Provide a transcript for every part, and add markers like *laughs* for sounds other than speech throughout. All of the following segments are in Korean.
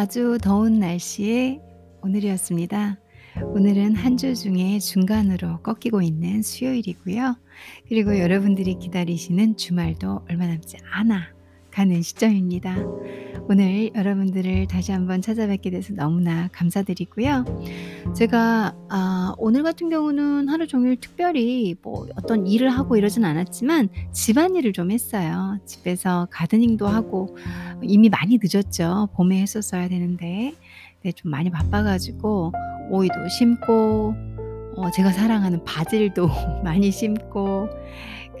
아주 더운 날씨의 오늘이었습니다. 오늘은 한 주 중에 중간으로 꺾이고 있는 수요일이고요. 그리고 여러분들이 기다리시는 주말도 얼마 남지 않아 가는 시점입니다. 오늘 여러분들을 다시 한번 찾아뵙게 돼서 너무나 감사드리고요. 제가 아 오늘 같은 경우는 하루 종일 특별히 뭐 어떤 일을 하고 이러진 않았지만 집안일을 좀 했어요. 집에서 가드닝도 하고 이미 많이 늦었죠. 봄에 했었어야 되는데. 네 좀 많이 바빠 가지고 오이도 심고 어 제가 사랑하는 바질도 *laughs* 많이 심고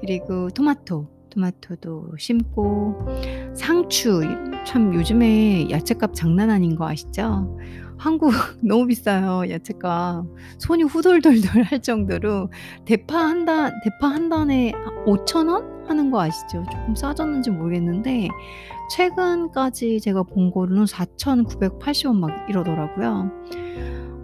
그리고 토마토, 토마토도 심고 상추 참 요즘에 야채값 장난 아닌 거 아시죠? 한국 *laughs* 너무 비싸요, 야채값. 손이 후덜덜덜 할 정도로 대파 한단 대파 한 단에 아5,000원 하는 거 아시죠? 조금 싸졌는지 모르겠는데 최근까지 제가 본 거로는 4,980원 막 이러더라고요.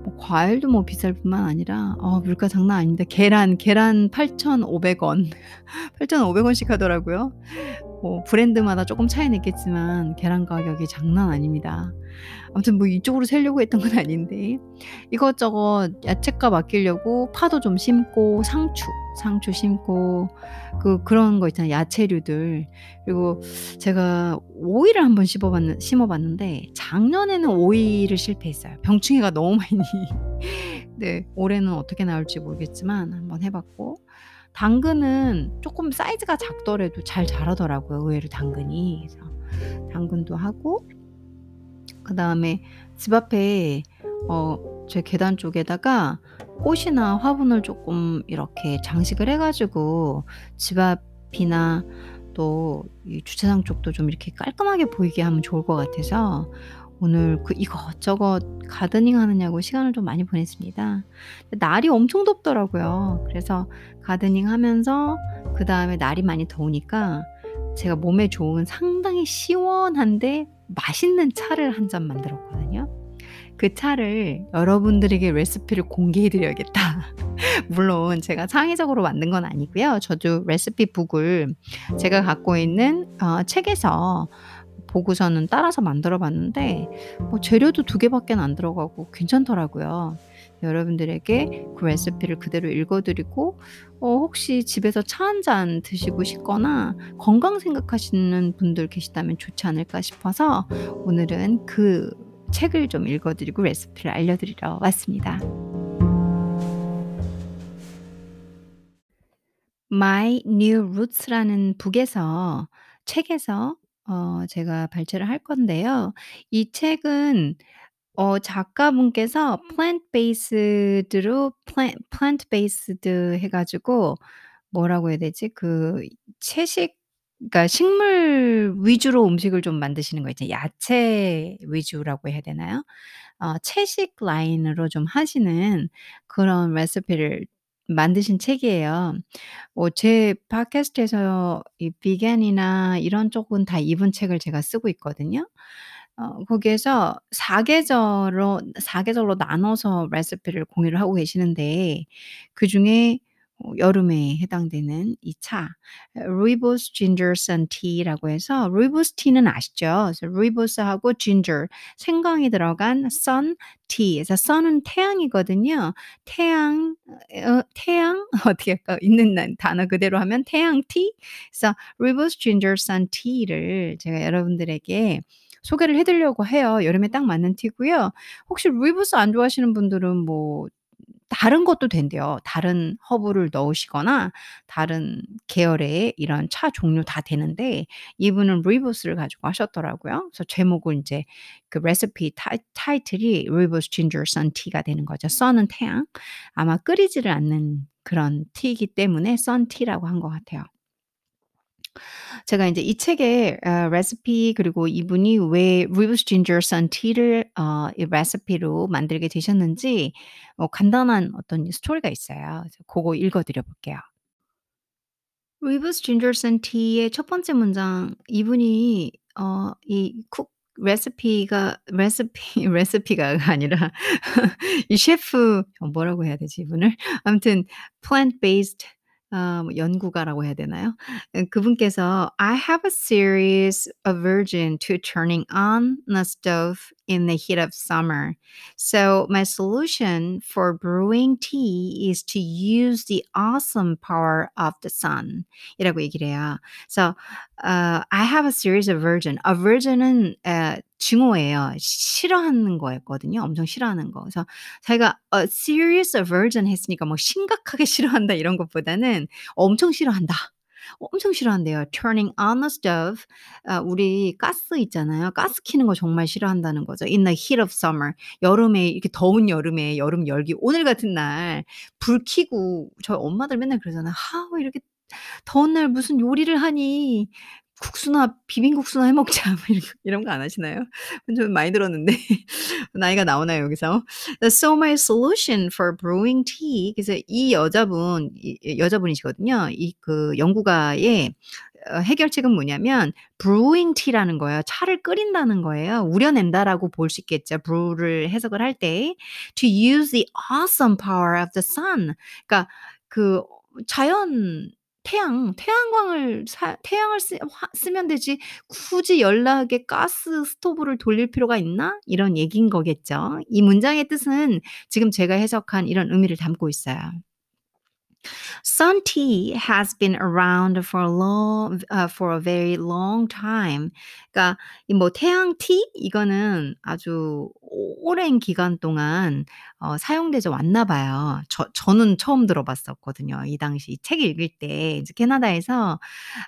뭐 과일도 뭐 비쌀 뿐만 아니라 어 물가 장난 아닙니다. 계란, 계란 8,500 원. *laughs* 8,500 원씩 하더라고요. 뭐 브랜드마다 쪼끔 차이는 있겠지만 계란 가격이 장난 아닙니다. 아무튼 뭐 이쪽으로 살려고 했던 건 아닌데 이것저것 야채값 아끼려고 파도 좀 심고 상추, 상추 심고 그 그런 거 있잖아요, 야채류들. 그리고 제가 오이를 한번 씹어 봤는 심어 봤는데 작년에는 오이를 실패했어요. 병충해가 너무 많이 *laughs* 네 올해는 어떻게 나올지 모르겠지만 한번 해 봤고 당근은 쪼끔 사이즈가 작더라도 잘 자라더라고요, 의외로 당근이. 그래서 당근도 하고 그 다음에 집 앞에 어 제 계단 쪽에다가 꽃이나 화분을 쪼끔 이렇게 장식을 해 가지고 집 앞이나 또이 주차장 쪽도 좀 이렇게 깔끔하게 보이게 하면 좋을 것 같아서 오늘 그 이것저것 가드닝 하느냐고 시간을 좀 많이 보냈습니다. 날이 엄청 덥더라고요. 그래서 가드닝 하면서 그 다음에 날이 많이 더우니까 제가 몸에 좋은 상당히 시원한데 맛있는 차를 한 잔 만들었거든요. 그 차를 여러분들에게 레시피를 공개해 드려야겠다. *laughs* 물론 제가 창의적으로 만든 건 아니고요. 저도 레시피 북을 제가 갖고 있는 어 책에서 보고서는 따라서 만들어 봤는데 뭐 재료도 2 개밖에는 안 들어가고 괜찮더라고요. 여러분들에게 그 레시피를 그대로 읽어 드리고 어 혹시 집에서 차 한 잔 드시고 싶거나 건강 생각하시는 분들 계시다면 좋지 않을까 싶어서 오늘은 그 책을 좀 읽어 드리고 레시피를 알려 드리러 왔습니다. My New Roots라는 북에서 책에서 어 제가 발췌를 할 건데요. 이 책은 어 작가분께서 plant based로 플랜 plant based 해 가지고 뭐라고 해야 되지? 그 채식 그러니까 식물 위주로 음식을 좀 만드시는 거 있잖아요. 야채 위주라고 해야 되나요? 어 채식 라인으로 좀 하시는 그런 레시피를 만드신 책이에요. 뭐제 팟캐스트에서 이 비건이나 이런 쪽은 다 이분 책을 제가 쓰고 있거든요. 어 거기에서 4 계절로 4 계절로 나눠서 레시피를 공유를 하고 계시는데 그중에 어 여름에 해당되는 이차 Ginger Sun Tea라고 해서 루이보스 티는 아시죠? 그래서 루이보스하고 ginger 생강이 들어간 sun tea 그래서 sun은 태양이거든요. 태양 어 태양 *laughs* 어떻게 할까? 있는 난 단어 그대로 하면 태양 티 그래서 Rooibos Ginger Sun Tea를 제가 여러분들에게 소개를 해 드리려고 해요. 여름에 딱 맞는 티고요. 혹시 루이보스 안 좋아하시는 분들은 뭐 다른 것도 된대요. 다른 허브를 넣으시거나 다른 계열의 이런 차 종류 다 되는데 이분은 루이보스를 가지고 하셨더라고요. 그래서 제목은 인제 그 레시피 타이 타이틀이 Rooibos Ginger Sun Tea가 되는 거죠. sun은 태양. 아마 끓이지를 않는 그런 티이기 때문에 tea라고 한 것 같아요. 제가 인제 이 책의 어 레시피 그리고 이분이 왜 Ginger Sun Tea를 어 이 레시피로 만들게 되셨는지 어 간단한 어떤 스토리가 있어요. 그래서 고거 읽어 드려 볼게요. Ginger Sun Tea의 첫 번째 문장 이분이 어 이쿡 레시피가 레시피 레시피가 아니라 *laughs* 이 셰프 어 뭐라고 해야 되지 이분을? 아무튼 plant based 어 어 뭐 연구가라고 해야 되나요? 예 그분께서 "I have a serious aversion to turning on the stove in the heat of summer. So my solution for brewing tea is to use the awesome power of the sun." 이라고 얘기를 해요. 그래서 어 I have a serious aversion. aversion은 에 증오예요. 싫어하는 거였거든요. 엄청 싫어하는 거. 그래서 자기가 a serious aversion 했으니까 뭐 심각하게 *laughs* 싫어한다 이런 것보다는 엄청 싫어한다. 엄청 싫어한대요. turning on the stove. 아 우리 가스 있잖아요. 가스 켜는 거 정말 싫어한다는 거죠. in the heat of summer. 여름에 이렇게 더운 여름에 여름 열기 오늘 같은 날불 켜고 저희 엄마들 맨날 그러잖아요. "아 왜 이렇게 더운 날 무슨 요리를 하니. 국수나 비빔국수나 해 먹자." 뭐 이런 거 안 하시나요? 저는 많이 들었는데 *laughs* 나이가 나오나요 여기서? So my solution for brewing tea 그래서 이 여자분 이 여자분이시거든요. 이 그 연구가의 어 해결책은 뭐냐면 brewing tea라는 거예요. 차를 끓인다는 거예요. 우려낸다라고 볼 수 있겠죠. brew를 해석을 할 때. To use the awesome power of the sun. 그러니까 그 자연 태양, 태양광을 사 태양을 쓰 화 쓰면 되지 굳이 연락에 가스 스토브를 돌릴 필요가 있나? 이런 얘기인 거겠죠. 이 문장의 뜻은 지금 제가 해석한 이런 의미를 담고 있어요. Sun tea has been around for a long uh, for a very long time. 그러니까 이뭐 태양 티 이거는 아주 오 오랜 기간 동안 어 사용되져 왔나 봐요. 저 저는 처음 들어봤었거든요. 이 당시 이 책 읽을 때 이제 캐나다에서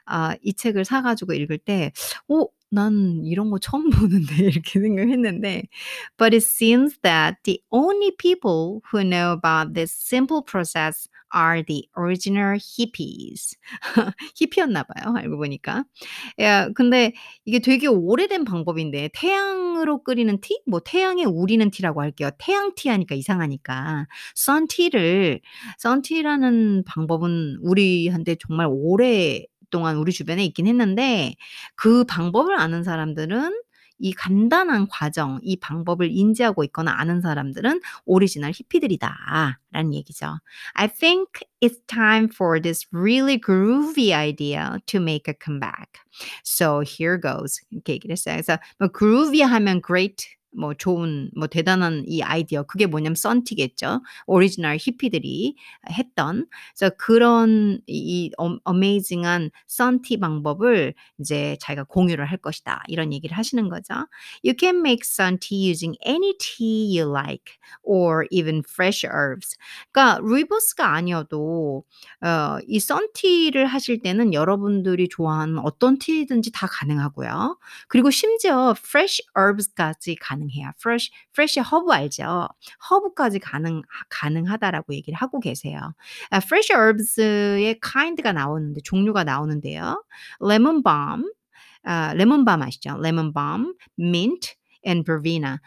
아 이 책을 사 가지고 읽을 때 '어 난 이런 거 처음 보는데.' 이렇게 생각했는데 But it seems that the only people who know about this simple process are the original hippies. *laughs* 히피였나 봐요 알고 보니까. 야 근데 이게 되게 오래된 방법인데 태양으로 끓이는 티? 뭐 태양에 우리는 티라고 할게요. 태양 티 하니까 이상하니까. sun tea라는 방법은 우리한테 정말 오랫동안 우리 주변에 있긴 했는데 그 방법을 아는 사람들은 이 간단한 과정, 이 방법을 인지하고 있거나 아는 사람들은 오리지널 히피들이다 라는 얘기죠. I think it's time for this really groovy idea to make a comeback. So here goes. 이렇게 얘기를 했어요. 그래서 뭐 groovy 하면 great 뭐 좋은 뭐 대단한 이 아이디어 그게 뭐냐면 sun tea겠죠. 오리지널 히피들이 했던. 그래서 그런 이어 amazing한 sun tea 방법을 이제 자기가 공유를 할 것이다. 이런 얘기를 하시는 거죠. You can make sun tea using any tea you like or even fresh herbs. 그러니까 루이보스가 아니어도 어 이 sun tea를 하실 때는 여러분들이 좋아하는 어떤 티든지 다 가능하고요. 그리고 심지어 fresh herbs까지 가능 해요. fresh fresh 허브 알죠? 허브까지 가능 가능하다라고 얘기를 하고 계세요. 아 fresh herbs의 kind가 나오는데 종류가 나오는데요. lemon balm 아 레몬 밤 아시죠? lemon balm, mint and verbena.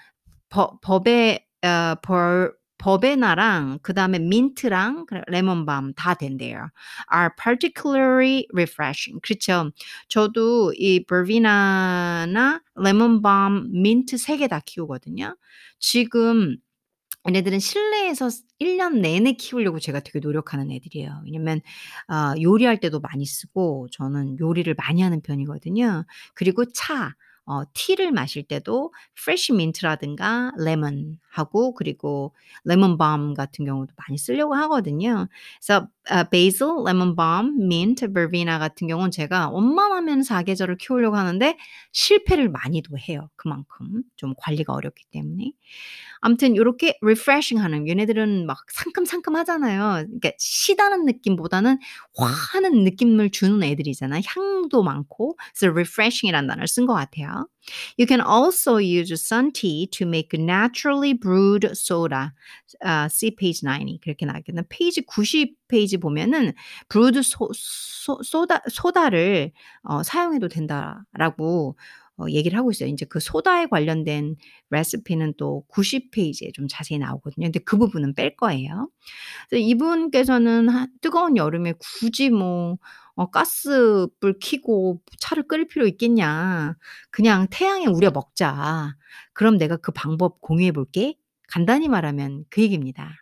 버 버베 어벌 버베나랑 그 다음에 민트랑 그래 레몬밤 다 된대요. are particularly refreshing. 그렇죠. 저도 이 버베나나 레몬밤, 민트 3개다 키우거든요. 지금 얘네들은 실내에서 1년 내내 키우려고 제가 되게 노력하는 애들이에요. 왜냐면 아 요리할 때도 많이 쓰고 저는 요리를 많이 하는 편이거든요. 그리고 차 어 티를 마실 때도 fresh mint라든가 레몬 하고 그리고 레몬 밤 같은 경우도 많이 쓰려고 하거든요. 그래서 아 basil, 레몬 밤, 민트, 버베나 같은 경우는 제가 웬만하면 사계절을 키우려고 하는데 실패를 많이도 해요. 그만큼 좀 관리가 어렵기 때문에. 아무튼 요렇게 refreshing하는 얘네들은 막 상큼상큼 하잖아요. 그러니까 시다는 느낌보다는 화 하는 느낌을 주는 애들이잖아요. 향도 많고. 그래서 refreshing이라는 단어를 쓴 것 같아요. You can also use sun tea to make naturally brewed soda. 아 see page 90 그렇게 나왔겠네. 페이지 90 페이지 보면은 brewed 소 소 소다 소다를 어 사용해도 된다라고 어 얘기를 하고 있어요. 인제 그 소다에 관련된 레시피는 또 90 페이지에 좀 자세히 나오거든요. 근데 그 부분은 뺄 거예요. 이분께서는 하 뜨거운 여름에 굳이 뭐 어 가스불 켜고 차를 끓일 필요 있겠냐. 그냥 태양에 우려 먹자. 그럼 내가 그 방법 공유해 볼게. 간단히 말하면 그 얘기입니다.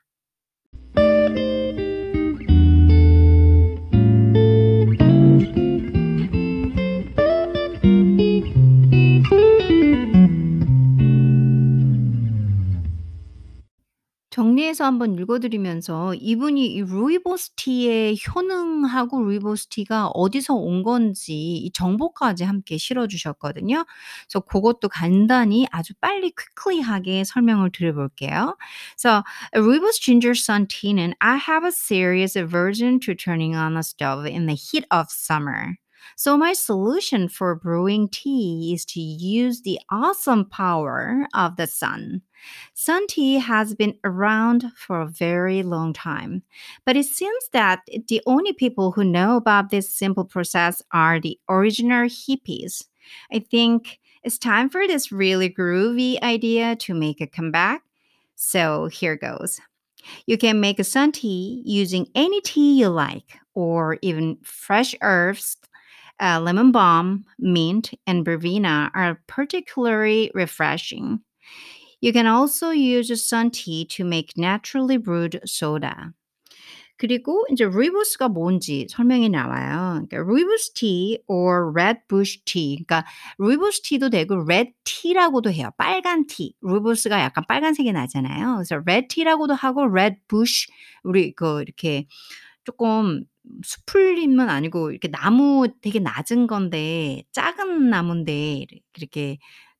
한번 읽어 드리면서 이분이 이 루이보스 티의 효능하고 루이보스 티가 어디서 온 건지 이 정보까지 함께 실어 주셨거든요. 그래서 고것도 간단히 아주 빨리 quickly하게 설명을 드려 볼게요. So, rooibos ginger sun tea는 I have a serious aversion to turning on a stove in the heat of summer. So, my solution for brewing tea is to use the awesome power of the sun. Sun tea has been around for a very long time, but it seems that the only people who know about this simple process are the original hippies. I think it's time for this really groovy idea to make a comeback. So, here goes. You can make a sun tea using any tea you like, or even fresh herbs uh, lemon balm, mint, and verbena are particularly refreshing. You can also use sun tea to make naturally brewed soda. 그리고 이제 루이보스가 뭔지 설명이 나와요. 그러니까 루이보스 티 or red bush tea. 그러니까 루이보스 티도 되고 red tea라고도 해요. 빨간 티. 루이보스가 약간 빨간색이 나잖아요. 그래서 red tea라고도 하고 red bush 우리 그 이렇게 조금 수풀림은 아니고 이렇게 나무 되게 낮은 건데 작은 나무인데 이렇게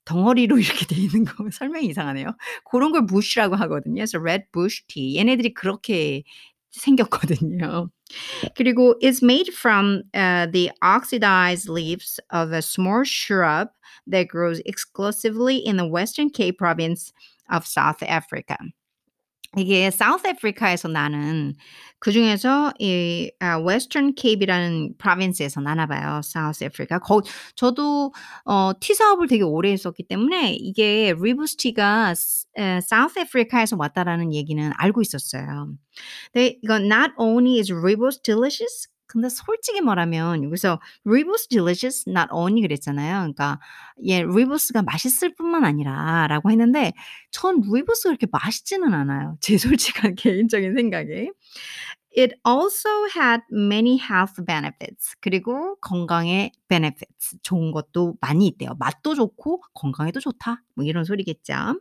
덩어리로 이렇게 돼 있는 거 설명이 이상하네요. 고런 걸 bush라고 하거든요. 그래서 red bush tea. 얘네들이 그렇게 생겼거든요. 그리고 is made from uh, the oxidized leaves of a small shrub that grows exclusively in the Western Cape province of South Africa. 이게 사우스 아프리카에서 나는 그 중에서 이아 케이프라는 프로빈스에서 나나 봐요. 사우스 아프리카. 거 저도 어 티 사업을 되게 오래 했었기 때문에 이게 리부스 티가 에 사우스 아프리카에서 왔다라는 얘기는 알고 있었어요. 네 이건 not only is rooibos delicious 근데 솔직히 말하면 여기서 "Rooibos delicious, not only." 그랬잖아요. 그러니까 예 루이보스가 맛있을 뿐만 아니라라고 했는데 전 루이보스가 그렇게 맛있지는 않아요. *laughs* 제 솔직한 *laughs* 개인적인 생각에. It also had many health benefits. 그리고 건강에 benefits. 좋은 것도 많이 있대요. 맛도 좋고 건강에도 좋다. 뭐 이런 소리겠죠.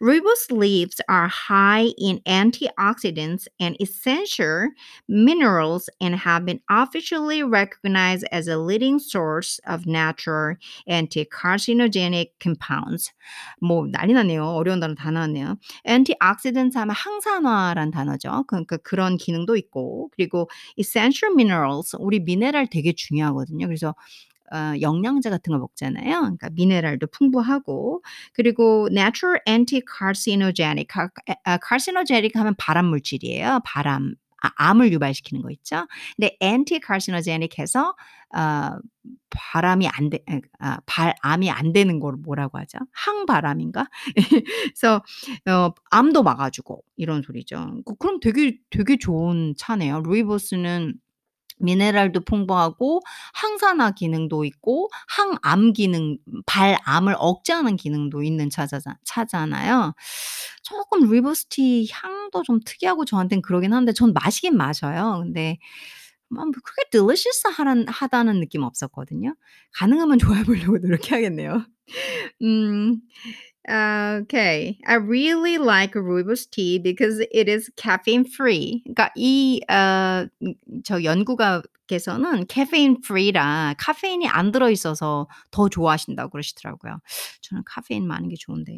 Rooibos leaves are high in antioxidants and essential minerals and have been officially recognized as a leading source of natural anti-carcinogenic compounds. 뭐 난리 나네요. 어려운 단어 다 나왔네요. antioxidants 하면 항산화란 단어죠. 그러니까 그런 기능도 있고 그리고 essential minerals 우리 미네랄 되게 중요하거든요. 그래서 어 영양제 같은 거 먹잖아요. 그러니까 미네랄도 풍부하고 그리고 natural anti-carcinogenic 카아 carcinogenic 하면 발암 물질이에요. 발암 아 암을 유발시키는 거 있죠. 근데 anti-carcinogenic 해서 어 발암이 안 돼 아 발암이 안 되는 걸 뭐라고 하죠? 항발암인가? *laughs* 그래서 어 암도 막아 주고 이런 소리죠. 그 그럼 되게 되게 좋은 차네요. 루이보스는 미네랄도 풍부하고 항산화 기능도 있고 항암 기능 발암을 억제하는 기능도 있는 차자자 차잖아요. 쪼끔 루이보스 티 향도 좀 특이하고 저한테는 그러긴 한데 전 마시긴 마셔요. 근데 뭐 그렇게 delicious 하다는 느낌은 없었거든요. 가능하면 좋아해 *laughs* 보려고 노력해야겠네요. *laughs* 음. Okay. I really like rooibos tea because it is caffeine free. 그러니까 이 어 저 연구가 께서는 caffeine free라 카페인이 안 들어 있어서 더 좋아하신다고 그러시더라고요. 저는 카페인 많은 게 좋은데.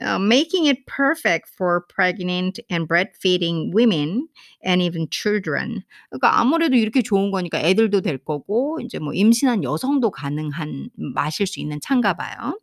Uh, making it perfect for pregnant and breastfeeding women and even children. 그러니까 아무래도 이렇게 좋은 거니까 애들도 될 거고 인제 뭐 임신한 여성도 가능한 마실 수 있는 차인가 봐요.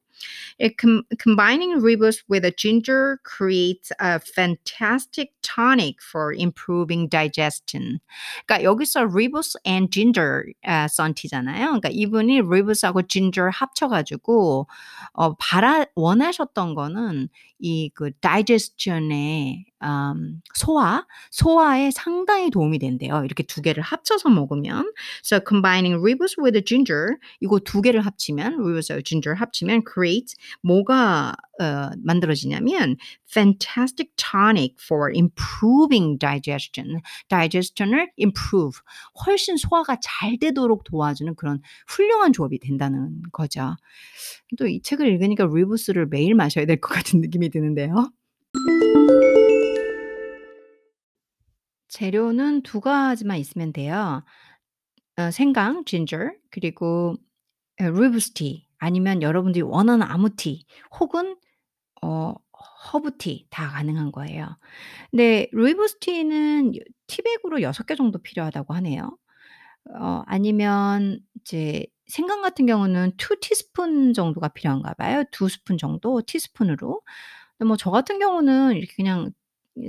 It com- combining rooibos with a ginger creates a fantastic tonic for improving digestion. 그러니까 여기서 rooibos and ginger 아, 썬티잖아요. 그러니까 이분이 rooibos하고 ginger 합쳐가지고 어, 바라 원하셨던 거는 이 그 digestion에 음, 소화, 소화에 상당히 도움이 된대요. 이렇게 두 개를 합쳐서 먹으면. So combining rooibos with ginger, 이거 두 개를 합치면 rooibos하고 ginger 합치면 create 뭐가 어, 만들어지냐면 fantastic tonic for improving digestion. digestion을 improve. 훨씬 소화가 잘 되도록 도와주는 그런 훌륭한 조합이 된다는 거죠. 또 이 책을 읽으니까 루이보스를 매일 마셔야 될 것 같은 느낌이 드는데요. 재료는 2 가지만 있으면 돼요. 어 생강 ginger 그리고 예 루이보스티 아니면 여러분들이 원하는 아무 티 혹은 어 허브티 다 가능한 거예요. 근데 루이보스티는 여 티백으로 6 개 정도 필요하다고 하네요. 어 아니면 이제 생강 같은 경우는 2 티스푼 정도가 필요한가 봐요. 2 스푼 정도 티스푼으로. 근데 뭐 저 같은 경우는 이렇게 그냥 이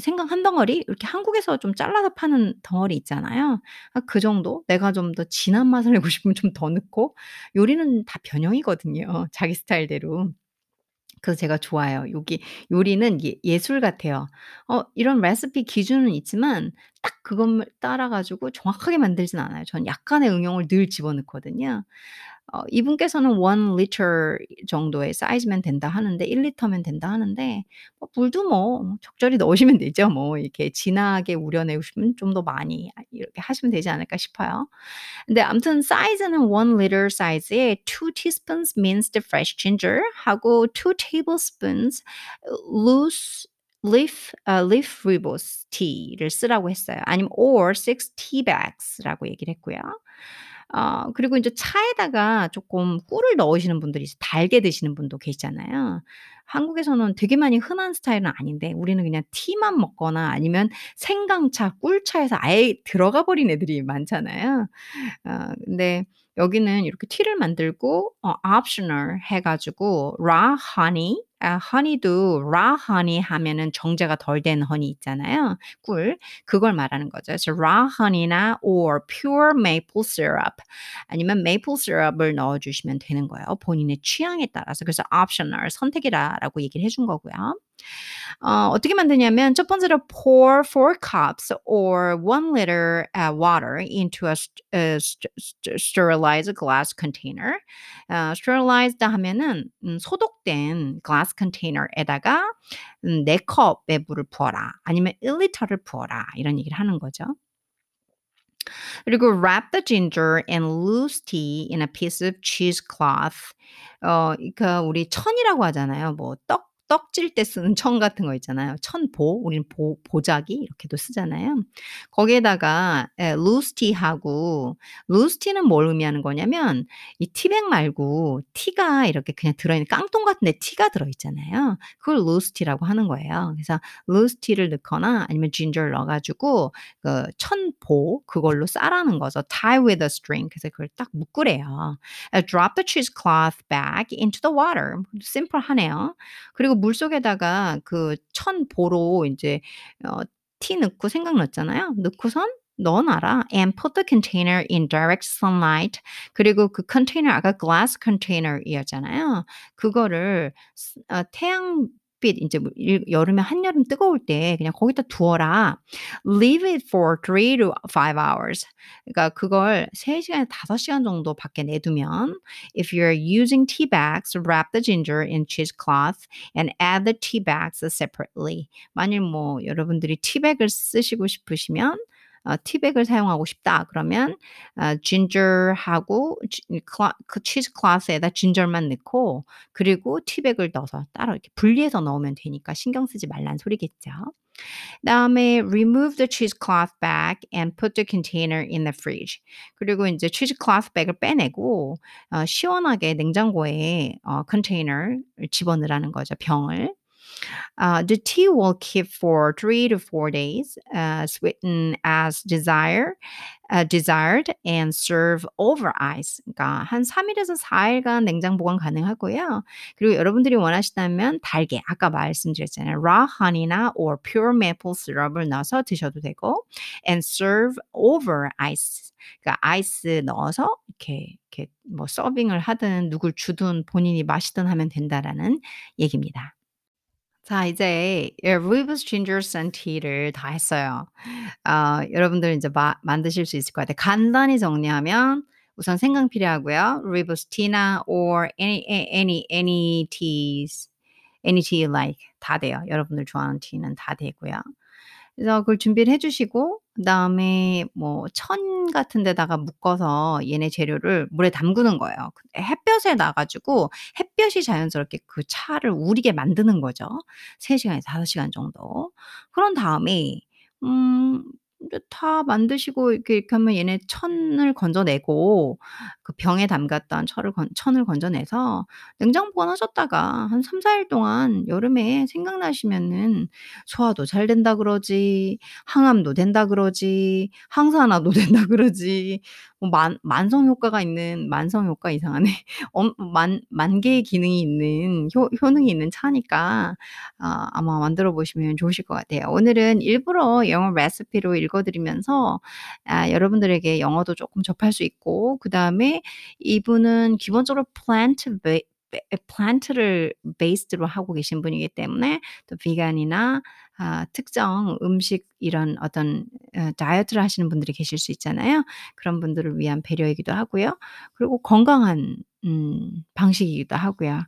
생강 1 덩어리 이렇게 한국에서 좀 잘라서 파는 덩어리 있잖아요. 아그 정도? 내가 좀 더 진한 맛을 내고 싶으면 좀 더 넣고 요리는 다 변형이거든요, 자기 스타일대로. 그래서 제가 좋아해요. 요기 요리는 예 예술 같아요. 어 이런 레시피 기준은 있지만 딱 그것만 따라 가지고 정확하게 만들진 않아요. 저는 약간의 응용을 늘 집어넣거든요. 어 이분께서는 1 리터 정도의 사이즈면 된다 하는데 1 리터면 된다 하는데 뭐 물도 뭐 적절히 넣으시면 되죠 뭐. 이렇게 진하게 우려내고 싶으면 좀 더 많이 아 이렇게 하시면 되지 않을까 싶어요. 근데 아무튼 사이즈는 1 리터 사이즈에 2 teaspoons minced fresh ginger 하고 2 tablespoons loose leaf 아 leaf rooibos tea를 쓰라고 했어요. 아니면 or 6 tea bags라고 얘기를 했고요. 어 그리고 인제 차에다가 쪼끔 꿀을 넣으시는 분들이 있어요. 달게 드시는 분도 계시잖아요. 한국에서는 되게 많이 흔한 스타일은 아닌데 우리는 그냥 티만 먹거나 아니면 생강차, 꿀차에서 아예 들어가 버린 애들이 많잖아요. 어 근데 여기는 이렇게 티를 만들고 어 optional 해 가지고 raw honey 아 honey도 raw honey 하면은 정제가 덜 된 허니 있잖아요, 꿀. 그걸 말하는 거죠. 그래서 raw honey나 or pure maple syrup 아니면 maple syrup을 넣어 주시면 되는 거예요, 본인의 취향에 따라서. 그래서 optional 선택이다라고 얘기를 해준 거고요. 어 어떻게 만드냐면 첫 번째로 pour 4 cups or 1 liter uh, water into a a st st sterilized glass container. 어 sterilized 하면은 음 소독된 glass container에다가 음 "4 컵의 물을 부어라." 아니면 "1 리터를 부어라." 이런 얘기를 하는 거죠. 그리고 wrap the ginger and loose tea in a piece of cheesecloth. 어 그러니까 우리 천이라고 하잖아요. 뭐 떡 떡질 때 쓰는 *laughs* 천 같은 거 있잖아요. 천보 우리는 보 보자기 이렇게도 쓰잖아요. 거기에다가 예 tea하고 loose tea는 뭘 의미하는 거냐면 이 티백 말고 티가 이렇게 그냥 들어있는 깡통 같은 데 티가 들어 있잖아요. 그걸 tea라고 하는 거예요. 그래서 tea를 넣거나 아니면 ginger를 넣어 가지고 그 천보 그걸로 싸라는 거죠. tie with a string. 그래서 그걸 딱 묶으래요. 아 drop the cheesecloth back into the water. 심플하네요. 그리고 물속에다가 그 천 보로 인제 어 티 넣고 생강 넣었잖아요. 넣고선 넣어 놔라 and put the container in direct sunlight. 그리고 그 컨테이너 아까 glass container이었잖아요. 그거를 스 어 태양 빛 인제 뭐일 여름에 한여름 뜨거울 때 그냥 거기다 두어라. Leave it for 3 to 5 hours. 그러니까 그걸 3 시간에서 5 시간 정도 밖에 내두면 if you're using tea bags, wrap the ginger in cheesecloth and add the tea bags separately. 만일 뭐 여러분들이 티백을 쓰시고 싶으시면 어 티백을 사용하고 싶다 그러면 어 ginger하고 지 클라 그 치즈클러스에다 ginger만 넣고 그리고 티백을 넣어서 따로 이렇게 분리해서 넣으면 되니까 신경 쓰지 말라는 소리겠죠. 그다음에 remove the cheesecloth bag and put the container in the fridge. 그리고 인제 cheesecloth bag을 빼내고 어 시원하게 냉장고에 어 컨테이너를 집어넣으라는 거죠, 병을. Uh, the tea will keep for 3 to 4 days, uh, sweeten as desire, uh, desired, and serve over ice. 그러니까 한 3 일에서 4 일간 냉장 보관 가능하고요. 그리고 여러분들이 원하신다면 달게 아까 말씀드렸잖아요. raw honey나 or pure maple syrup을 넣어서 드셔도 되고 and serve over ice. 그러니까 아이스 넣어서 이렇게 이렇게 뭐 서빙을 하든 누굴 주든 본인이 마시든 하면 된다라는 얘기입니다. 자 이제 예 루이보스 진저 썬티를 다 했어요. 어 여러분들 인제 마 만드실 수 있을 것 같아요. 간단히 정리하면 우선 생강 필요하고요. 루이보스 티나 or any any any teas, any tea you like 다 돼요. 여러분들 좋아하는 티는 다 되고요. 그래서 그걸 준비를 해 주시고 그다음에 뭐 천 같은 데다가 묶어서 얘네 재료를 물에 담그는 거예요. 근데 햇볕에 놔 가지고 햇볕이 자연스럽게 그 차를 우리게 만드는 거죠. 3 시간에서 5 시간 정도. 그런 다음에 음 다 만드시고 이렇게 이렇게 하면 얘네 천을 건져내고 그 병에 담갔던 철을 건 천을 건져내서 냉장 보관하셨다가 한 3-4일 동안 여름에 생각나시면은 "소화도 잘 된다." 그러지, "항암도 된다." 그러지, "항산화도 *laughs* 된다." 그러지. 뭐만 만성 효과가 있는 만성 효과 이상하네. *laughs* 엄만만 개의 기능이 있는 효 효능이 있는 차니까 아 아마 만들어 보시면 좋으실 것 같아요. 오늘은 일부러 영어 레시피로 읽어 드리면서 아 여러분들에게 영어도 쪼끔 접할 수 있고 그 다음에 이분은 기본적으로 플랜트 플랜트를 베이스로 하고 계신 분이기 때문에 또 비건이나 아 특정 음식 이런 어떤 어 다이어트를 하시는 분들이 계실 수 있잖아요. 그런 분들을 위한 배려이기도 하고요. 그리고 건강한 음 방식이기도 하고요.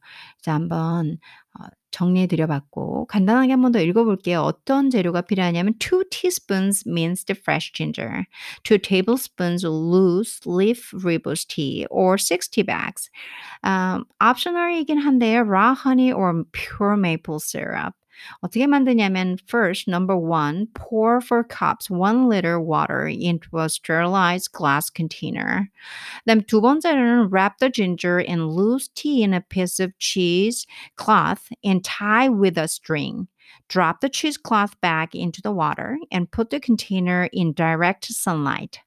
자 한번 어 정리해 드려 봤고 간단하게 한 번 더 읽어 볼게요. 어떤 재료가 필요하냐면 "2 teaspoons minced fresh ginger, 2 tablespoons loose leaf rooibos tea or 6 tea bags." 아 optional이긴 한데요. raw honey or pure maple syrup. 어떻게 만드냐면 first number 1 pour for cups 1 liter water into a sterilized glass container. 그다음에 두 번째로는 wrap the ginger and loose tea in a piece of cheese cloth and tie with a string. Drop the cheesecloth back into the water and put the container in direct sunlight.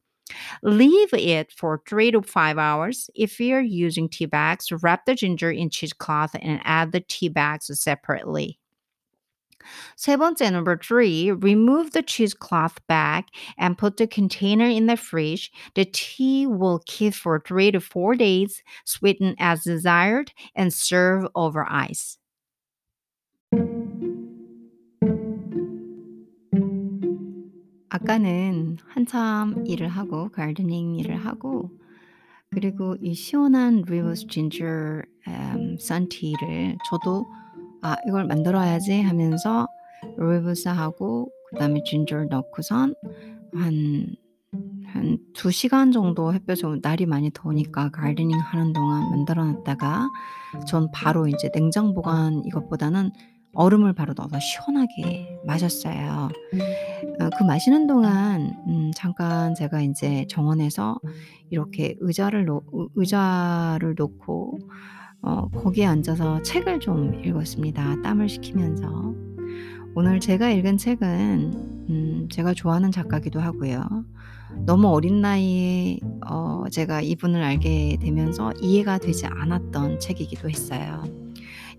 Leave it for 3 to 5 hours. If you're using tea bags, wrap the ginger in cheesecloth and add the tea bags separately. 세 번째 number 3 remove the cheesecloth bag and put the container in the fridge. The tea will keep for 3 to 4 days, sweeten as desired and serve over ice. 아까는 한참 일을 하고 가르데닝 일을 하고 그리고 이 시원한 리버스 진저 음 선티를 저도 ' 아 이걸 만들어야지.' 하면서 리버스하고 그 다음에 진저를 넣고선 한한2 시간 정도 햇볕에 날이 많이 더우니까 가르데닝 하는 동안 만들어 놨다가 전 바로 인제 냉장 보관 이것보다는 얼음을 바로 넣어서 시원하게 마셨어요. 어그 마시는 동안 음 잠깐 제가 인제 정원에서 이렇게 의자를 놓의 의자를 놓고 어 거기에 앉아서 책을 좀 읽었습니다, 땀을 식히면서. 오늘 제가 읽은 책은 음 제가 좋아하는 작가기도 하고요. 너무 어린 나이에 어 제가 이분을 알게 되면서 이해가 되지 않았던 책이기도 했어요.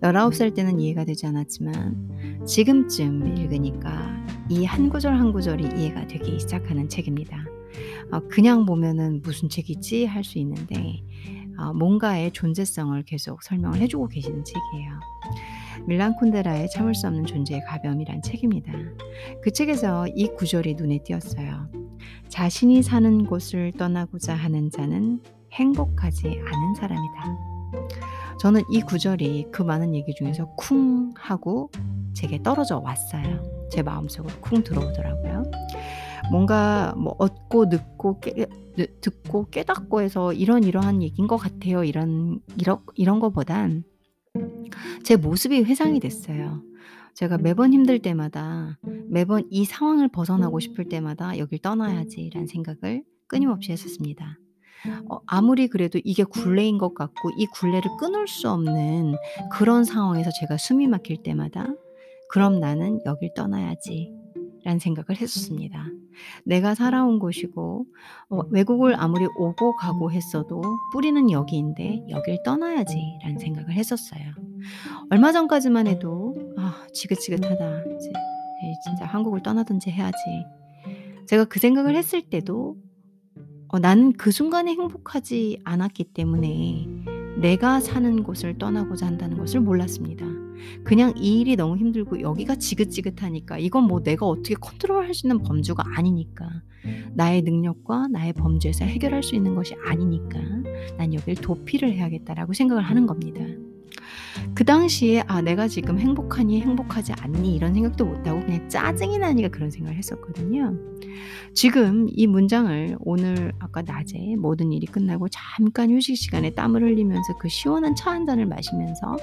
19살 때는 이해가 되지 않았지만 지금쯤 읽으니까 이 한 구절 한 구절이 이해가 되기 시작하는 책입니다. 어 그냥 보면은 '무슨 책이지?' 할 수 있는데 어 뭔가의 존재성을 계속 설명을 해 주고 계시는 책이에요. 밀란 쿤데라의 참을 수 없는 존재의 가벼움이란 책입니다. 그 책에서 이 구절이 눈에 띄었어요. 자신이 사는 곳을 떠나고자 하는 자는 행복하지 않은 사람이다. 저는 이 구절이 그 많은 얘기 중에서 쿵 하고 제게 떨어져 왔어요. 제 마음속으로 쿵 들어오더라고요. 뭔가 뭐 얻고 늦고 깨, 듣고 깨닫고 해서 이런 이러한 얘기인 것 같아요. 이런 이런 이런 거보단 제 모습이 회상이 됐어요. 제가 매번 힘들 때마다 매번 이 상황을 벗어나고 싶을 때마다 '여길 떠나야지.'라는 생각을 끊임없이 했었습니다. 어 아무리 그래도 이게 굴레인 것 같고 이 굴레를 끊을 수 없는 그런 상황에서 제가 숨이 막힐 때마다 ' 그럼 나는 여길 떠나야지.' 라는 생각을 했었습니다. 내가 살아온 곳이고 어 외국을 아무리 오고 가고 했어도 뿌리는 여기인데 '여길 떠나야지.'라는 생각을 했었어요. 얼마 전까지만 해도 '아 지긋지긋하다. 에이 진짜 한국을 떠나든지 해야지.' 제가 그 생각을 했을 때도 어 나는 그 순간에 행복하지 않았기 때문에 내가 사는 곳을 떠나고자 한다는 것을 몰랐습니다. 그냥 이 일이 너무 힘들고 여기가 지긋지긋하니까 이건 뭐 내가 어떻게 컨트롤할 수 있는 범주가 아니니까 나의 능력과 나의 범주에서 해결할 수 있는 것이 아니니까 난 여길 도피를 해야겠다라고 생각을 하는 겁니다. 그 당시에 '아 내가 지금 행복하니 행복하지 않니?' 이런 생각도 못 하고 그냥 짜증이 나니까 그런 생각을 했었거든요. 지금 이 문장을 오늘 아까 낮에 모든 일이 끝나고 잠깐 휴식 시간에 땀을 흘리면서 그 시원한 차 한 잔을 마시면서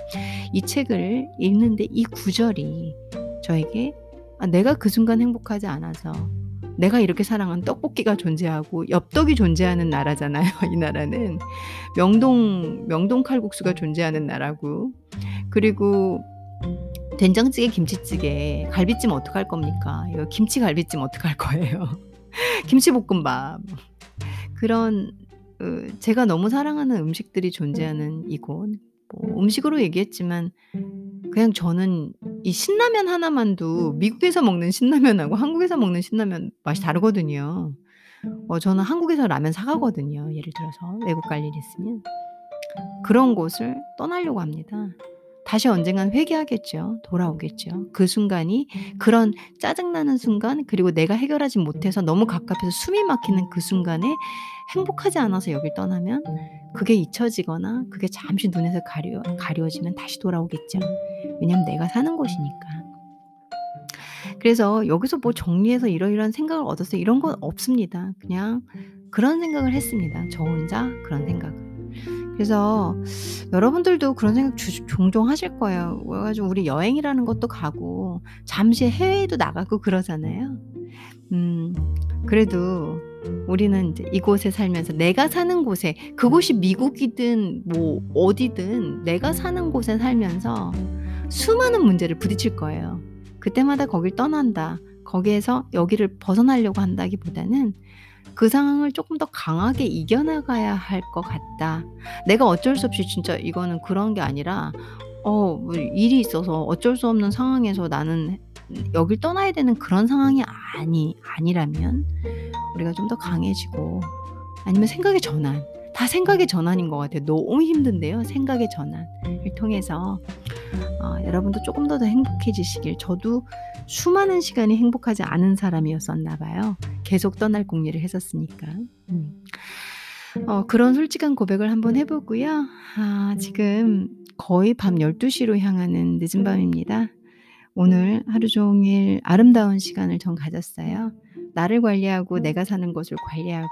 이 책을 읽는데 이 구절이 저에게 '아 내가 그 순간 행복하지 않아서 내가 이렇게 사랑하는 떡볶이가 존재하고 엽떡이 존재하는 나라잖아요. *laughs* 이 나라는 명동 명동 칼국수가 존재하는 나라고 그리고 된장찌개, 김치찌개, 갈비찜 어떡할 겁니까? 이거 김치 갈비찜 어떡할 거예요? *laughs* 김치볶음밥. 그런 어, 제가 너무 사랑하는 음식들이 존재하는 이곳. 뭐 음식으로 얘기했지만 그냥 저는 이 신라면 하나만도 미국에서 먹는 신라면하고 한국에서 먹는 신라면 맛이 다르거든요. 어 저는 한국에서 라면 사 가거든요, 예를 들어서 외국 갈 일이 있으면. 그런 곳을 떠나려고 합니다. 다시 언젠간 회개하겠죠. 돌아오겠죠. 그 순간이 그런 짜증나는 순간 그리고 내가 해결하지 못해서 너무 갑갑해서 숨이 막히는 그 순간에 행복하지 않아서 여길 떠나면 그게 잊혀지거나 그게 잠시 눈에서 가려 가려지면 다시 돌아오겠죠. 왜냐면 내가 사는 곳이니까. 그래서 여기서 뭐 정리해서 이러이러한 생각을 얻었어요. 이런 건 없습니다. 그냥 그런 생각을 했습니다. 저 혼자 그런 생각을. 그래서 여러분들도 그런 생각 주, 종종 하실 거예요. 그래가지고 우리 여행이라는 것도 가고 잠시 해외에도 나가고 그러잖아요. 음, 그래도 우리는 이제 이곳에 살면서 내가 사는 곳에 그곳이 미국이든 뭐 어디든 내가 사는 곳에 살면서 수많은 문제를 부딪힐 거예요. 그때마다 거길 떠난다. 거기에서 여기를 벗어나려고 한다기보다는 그 상황을 조금 더 강하게 이겨나가야 할 것 같다. 내가 어쩔 수 없이 진짜 이거는 그런 게 아니라 어, 뭐 일이 있어서 어쩔 수 없는 상황에서 나는 여길 떠나야 되는 그런 상황이 아니 아니라면 우리가 좀 더 강해지고 아니면 생각의 전환. 다 생각의 전환인 것 같아요. 너무 힘든데요. 생각의 전환을 통해서 어, 여러분도 조금 더 더 행복해지시길. 저도 수많은 시간이 행복하지 않은 사람이었었나 봐요. 계속 떠날 공리를 했었으니까. 음. 어, 그런 솔직한 고백을 한번 해보고요. 아, 지금 거의 밤 12시로 향하는 늦은 밤입니다. 오늘 하루 종일 아름다운 시간을 전 가졌어요. 나를 관리하고 내가 사는 곳을 관리하고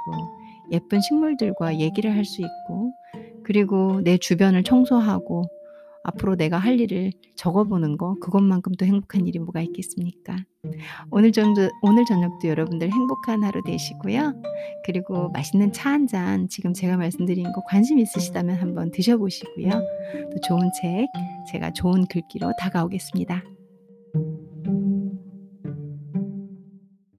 예쁜 식물들과 얘기를 할 수 있고 그리고 내 주변을 청소하고 앞으로 내가 할 일을 적어보는 거 그것만큼 더 행복한 일이 뭐가 있겠습니까? 오늘 정도 오늘 저녁도 여러분들 행복한 하루 되시고요. 그리고 맛있는 차 한 잔 지금 제가 말씀드린 거 관심 있으시다면 한번 드셔보시고요. 또 좋은 책 제가 좋은 글귀로 다가오겠습니다.